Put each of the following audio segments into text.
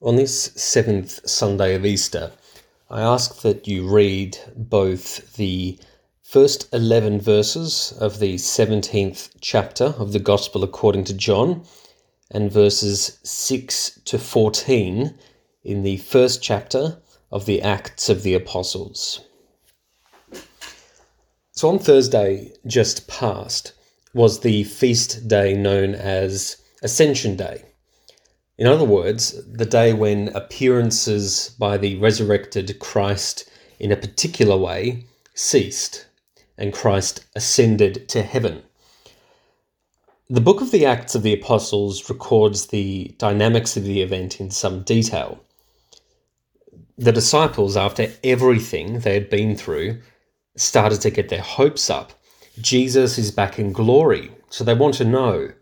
On this seventh Sunday of Easter, I ask that you read both the first 11 verses of the 17th chapter of the Gospel according to John and verses 6 to 14 in the first chapter of the Acts of the Apostles. So on Thursday just past was the feast day known as Ascension Day. In other words, the day when appearances by the resurrected Christ in a particular way ceased and Christ ascended to heaven. The book of the Acts of the Apostles records the dynamics of the event in some detail. The disciples, after everything they had been through, started to get their hopes up. Jesus is back in glory, so they want to know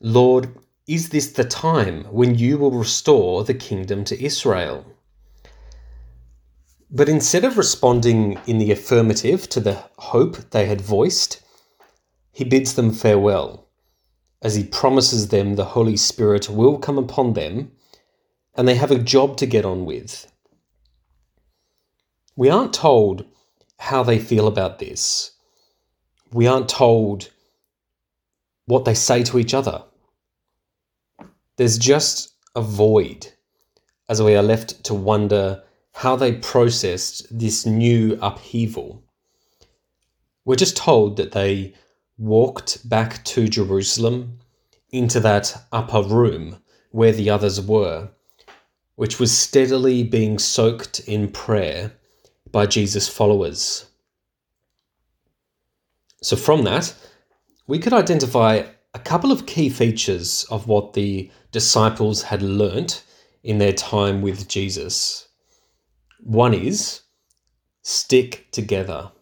Lord, is this the time when you will restore the kingdom to Israel? But instead of responding in the affirmative to the hope they had voiced, he bids them farewell, as he promises them the Holy Spirit will come upon them and they have a job to get on with. We aren't told how they feel about this. We aren't told what they say to each other. There's just a void as we are left to wonder how they processed this new upheaval. We're just told that they walked back to Jerusalem into that upper room where the others were, which was steadily being soaked in prayer by Jesus' followers. So, from that, we could identify a couple of key features of what the disciples had learnt in their time with Jesus. One is stick together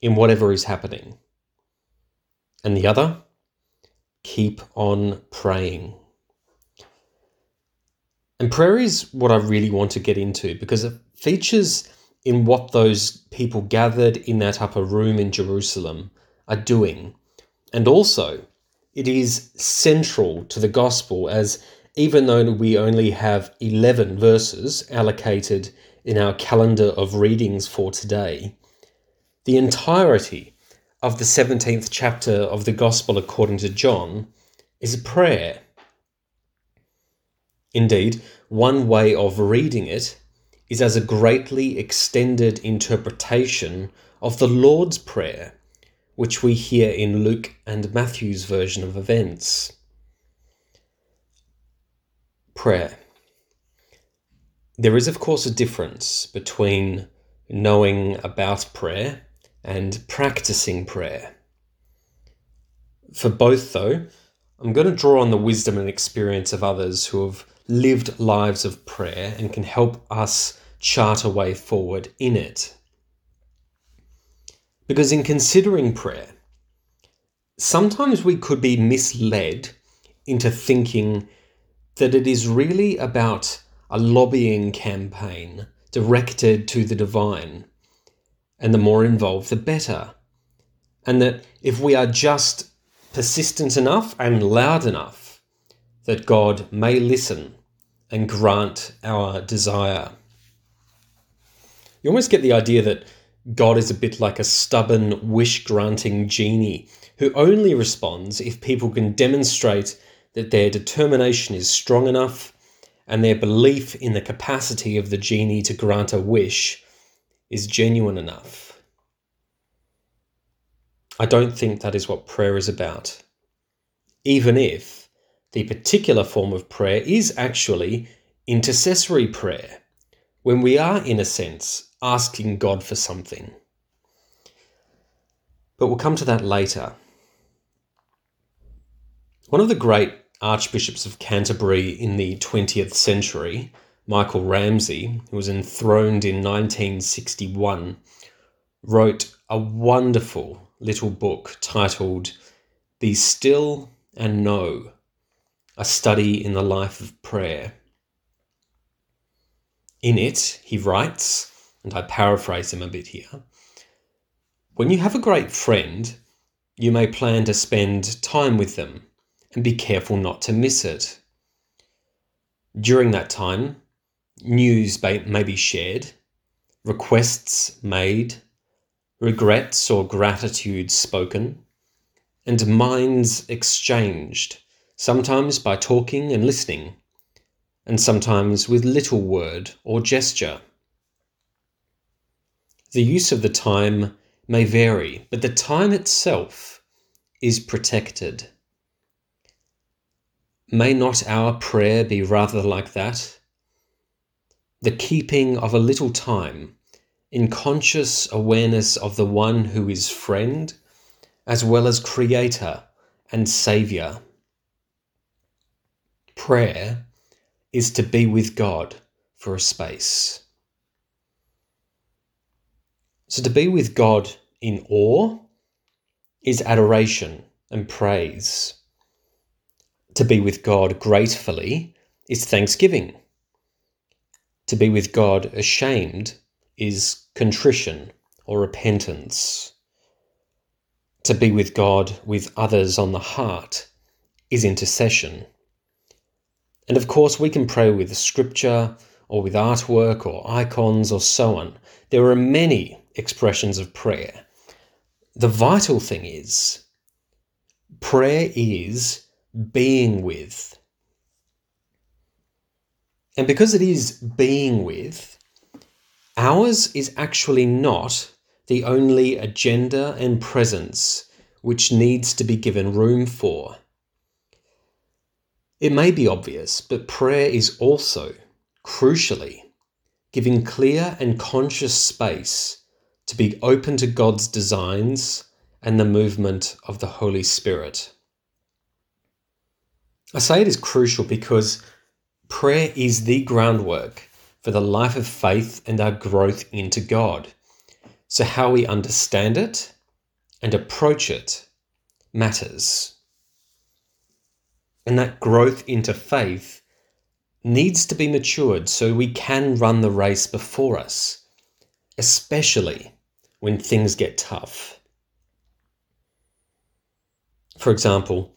in whatever is happening. And the other, keep on praying. And prayer is what I really want to get into because it features in what those people gathered in that upper room in Jerusalem are doing. And also, it is central to the gospel as even though we only have 11 verses allocated in our calendar of readings for today, the entirety of the 17th chapter of the Gospel according to John is a prayer. Indeed, one way of reading it is as a greatly extended interpretation of the Lord's Prayer which we hear in Luke and Matthew's version of events. Prayer. There is, of course, a difference between knowing about prayer and practicing prayer. For both, though, I'm going to draw on the wisdom and experience of others who have lived lives of prayer and can help us chart a way forward in it. Because in considering prayer, sometimes we could be misled into thinking that it is really about a lobbying campaign directed to the divine, and the more involved, the better. And that if we are just persistent enough and loud enough, that God may listen and grant our desire. You almost get the idea that God is a bit like a stubborn, wish granting genie who only responds if people can demonstrate that their determination is strong enough and their belief in the capacity of the genie to grant a wish is genuine enough. I don't think that is what prayer is about. Even if the particular form of prayer is actually intercessory prayer, when we are, in a sense, asking God for something. But we'll come to that later. One of the great archbishops of Canterbury in the 20th century, Michael Ramsey, who was enthroned in 1961, wrote a wonderful little book titled Be Still and Know A Study in the Life of Prayer. In it, he writes, and I paraphrase him a bit here. When you have a great friend, you may plan to spend time with them and be careful not to miss it. During that time, news may be shared, requests made, regrets or gratitude spoken, and minds exchanged, sometimes by talking and listening, and sometimes with little word or gesture. The use of the time may vary, but the time itself is protected. May not our prayer be rather like that? The keeping of a little time in conscious awareness of the one who is friend as well as creator and saviour. Prayer is to be with God for a space. So to be with God in awe is adoration and praise. To be with God gratefully is thanksgiving. To be with God ashamed is contrition or repentance. To be with God with others on the heart is intercession. And of course, we can pray with scripture or with artwork or icons or so on. There are many expressions of prayer. The vital thing is prayer is being with. And because it is being with, ours is actually not the only agenda and presence which needs to be given room for. It may be obvious, but prayer is also, crucially, giving clear and conscious space to be open to God's designs and the movement of the Holy Spirit. I say it is crucial because prayer is the groundwork for the life of faith and our growth into God. So, how we understand it and approach it matters. And that growth into faith needs to be matured so we can run the race before us, especially when things get tough. For example,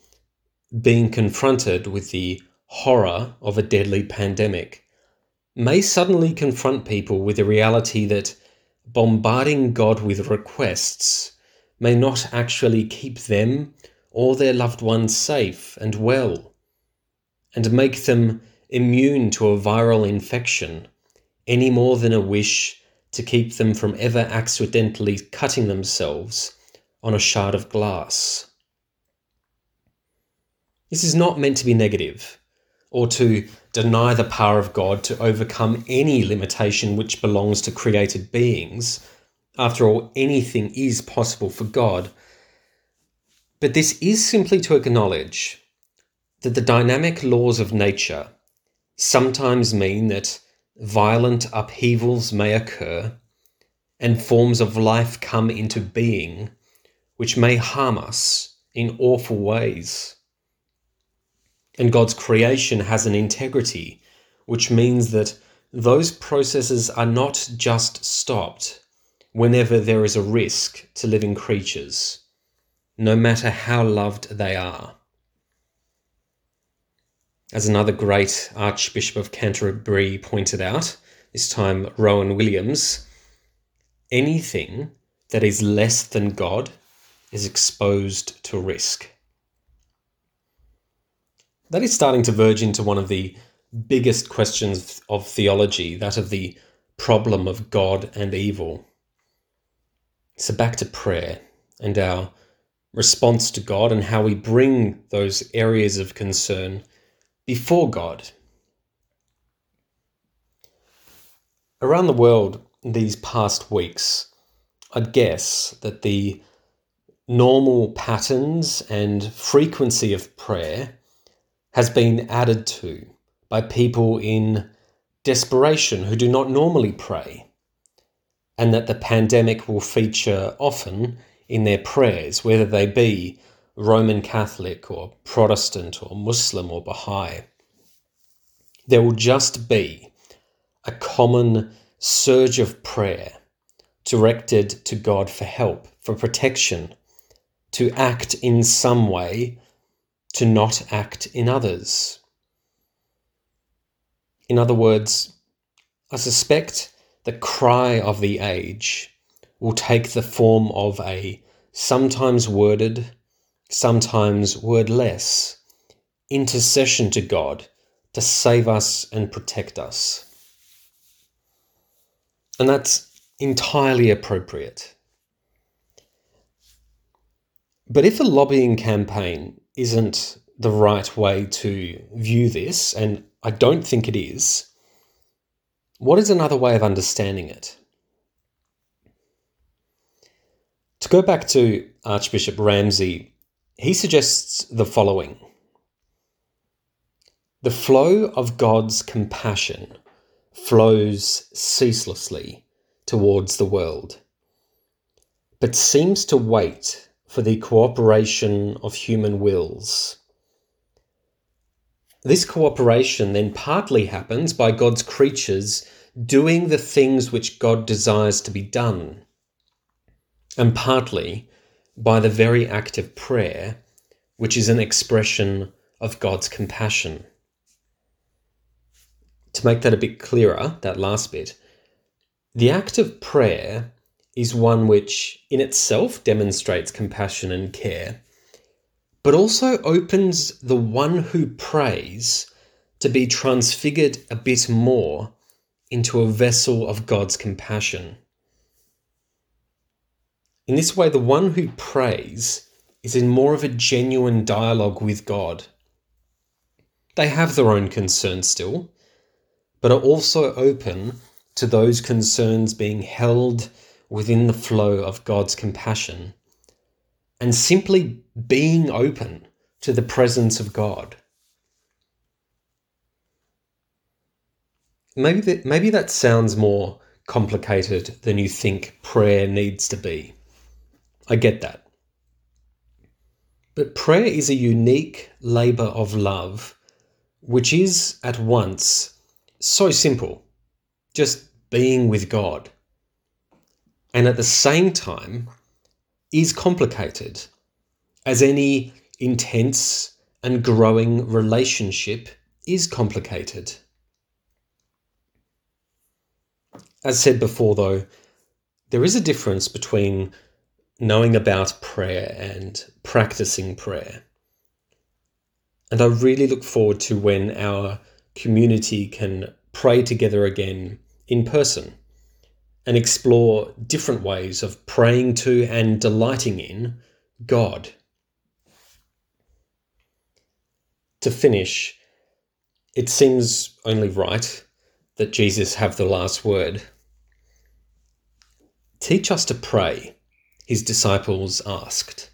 being confronted with the horror of a deadly pandemic may suddenly confront people with the reality that bombarding God with requests may not actually keep them or their loved ones safe and well, and make them immune to a viral infection any more than a wish to keep them from ever accidentally cutting themselves on a shard of glass. This is not meant to be negative or to deny the power of God to overcome any limitation which belongs to created beings. After all, anything is possible for God. But this is simply to acknowledge that the dynamic laws of nature sometimes mean that violent upheavals may occur, and forms of life come into being which may harm us in awful ways. And God's creation has an integrity, which means that those processes are not just stopped whenever there is a risk to living creatures, no matter how loved they are. As another great Archbishop of Canterbury pointed out, this time Rowan Williams, anything that is less than God is exposed to risk. That is starting to verge into one of the biggest questions of theology, that of the problem of God and evil. So, back to prayer and our response to God and how we bring those areas of concern before God. Around the world these past weeks, I'd guess that the normal patterns and frequency of prayer has been added to by people in desperation who do not normally pray, and that the pandemic will feature often in their prayers, whether they be Roman Catholic or Protestant or Muslim or Baha'i. There will just be a common surge of prayer directed to God for help, for protection, to act in some way, to not act in others. In other words, I suspect the cry of the age will take the form of a sometimes worded, sometimes wordless intercession to God to save us and protect us. And that's entirely appropriate. But if a lobbying campaign isn't the right way to view this, and I don't think it is, what is another way of understanding it? To go back to Archbishop Ramsey, he suggests the following The flow of God's compassion flows ceaselessly towards the world, but seems to wait for the cooperation of human wills. This cooperation then partly happens by God's creatures doing the things which God desires to be done, and partly by the very act of prayer, which is an expression of God's compassion. To make that a bit clearer, that last bit, the act of prayer is one which in itself demonstrates compassion and care, but also opens the one who prays to be transfigured a bit more into a vessel of God's compassion. In this way, the one who prays is in more of a genuine dialogue with God. They have their own concerns still, but are also open to those concerns being held within the flow of God's compassion and simply being open to the presence of God. Maybe that, maybe that sounds more complicated than you think prayer needs to be. I get that. But prayer is a unique labour of love, which is at once so simple, just being with God and at the same time is complicated, as any intense and growing relationship is complicated. As said before, though, there is a difference between knowing about prayer and practicing prayer. And I really look forward to when our community can pray together again in person and explore different ways of praying to and delighting in God. To finish, it seems only right that Jesus have the last word. Teach us to pray, his disciples asked.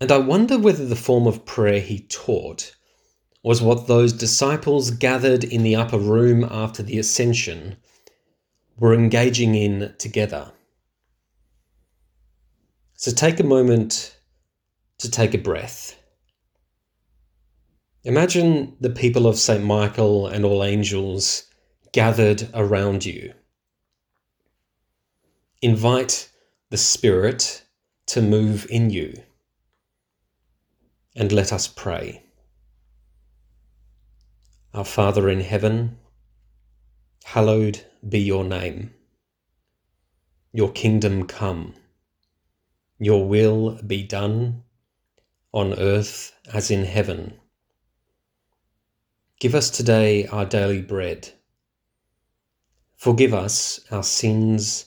And I wonder whether the form of prayer he taught was what those disciples gathered in the upper room after the ascension we're engaging in together. So take a moment to take a breath. Imagine the people of St. Michael and all angels gathered around you. Invite the Spirit to move in you. And let us pray. Our Father in heaven, hallowed be your name. Your kingdom come. Your will be done on earth as in heaven. Give us today our daily bread. Forgive us our sins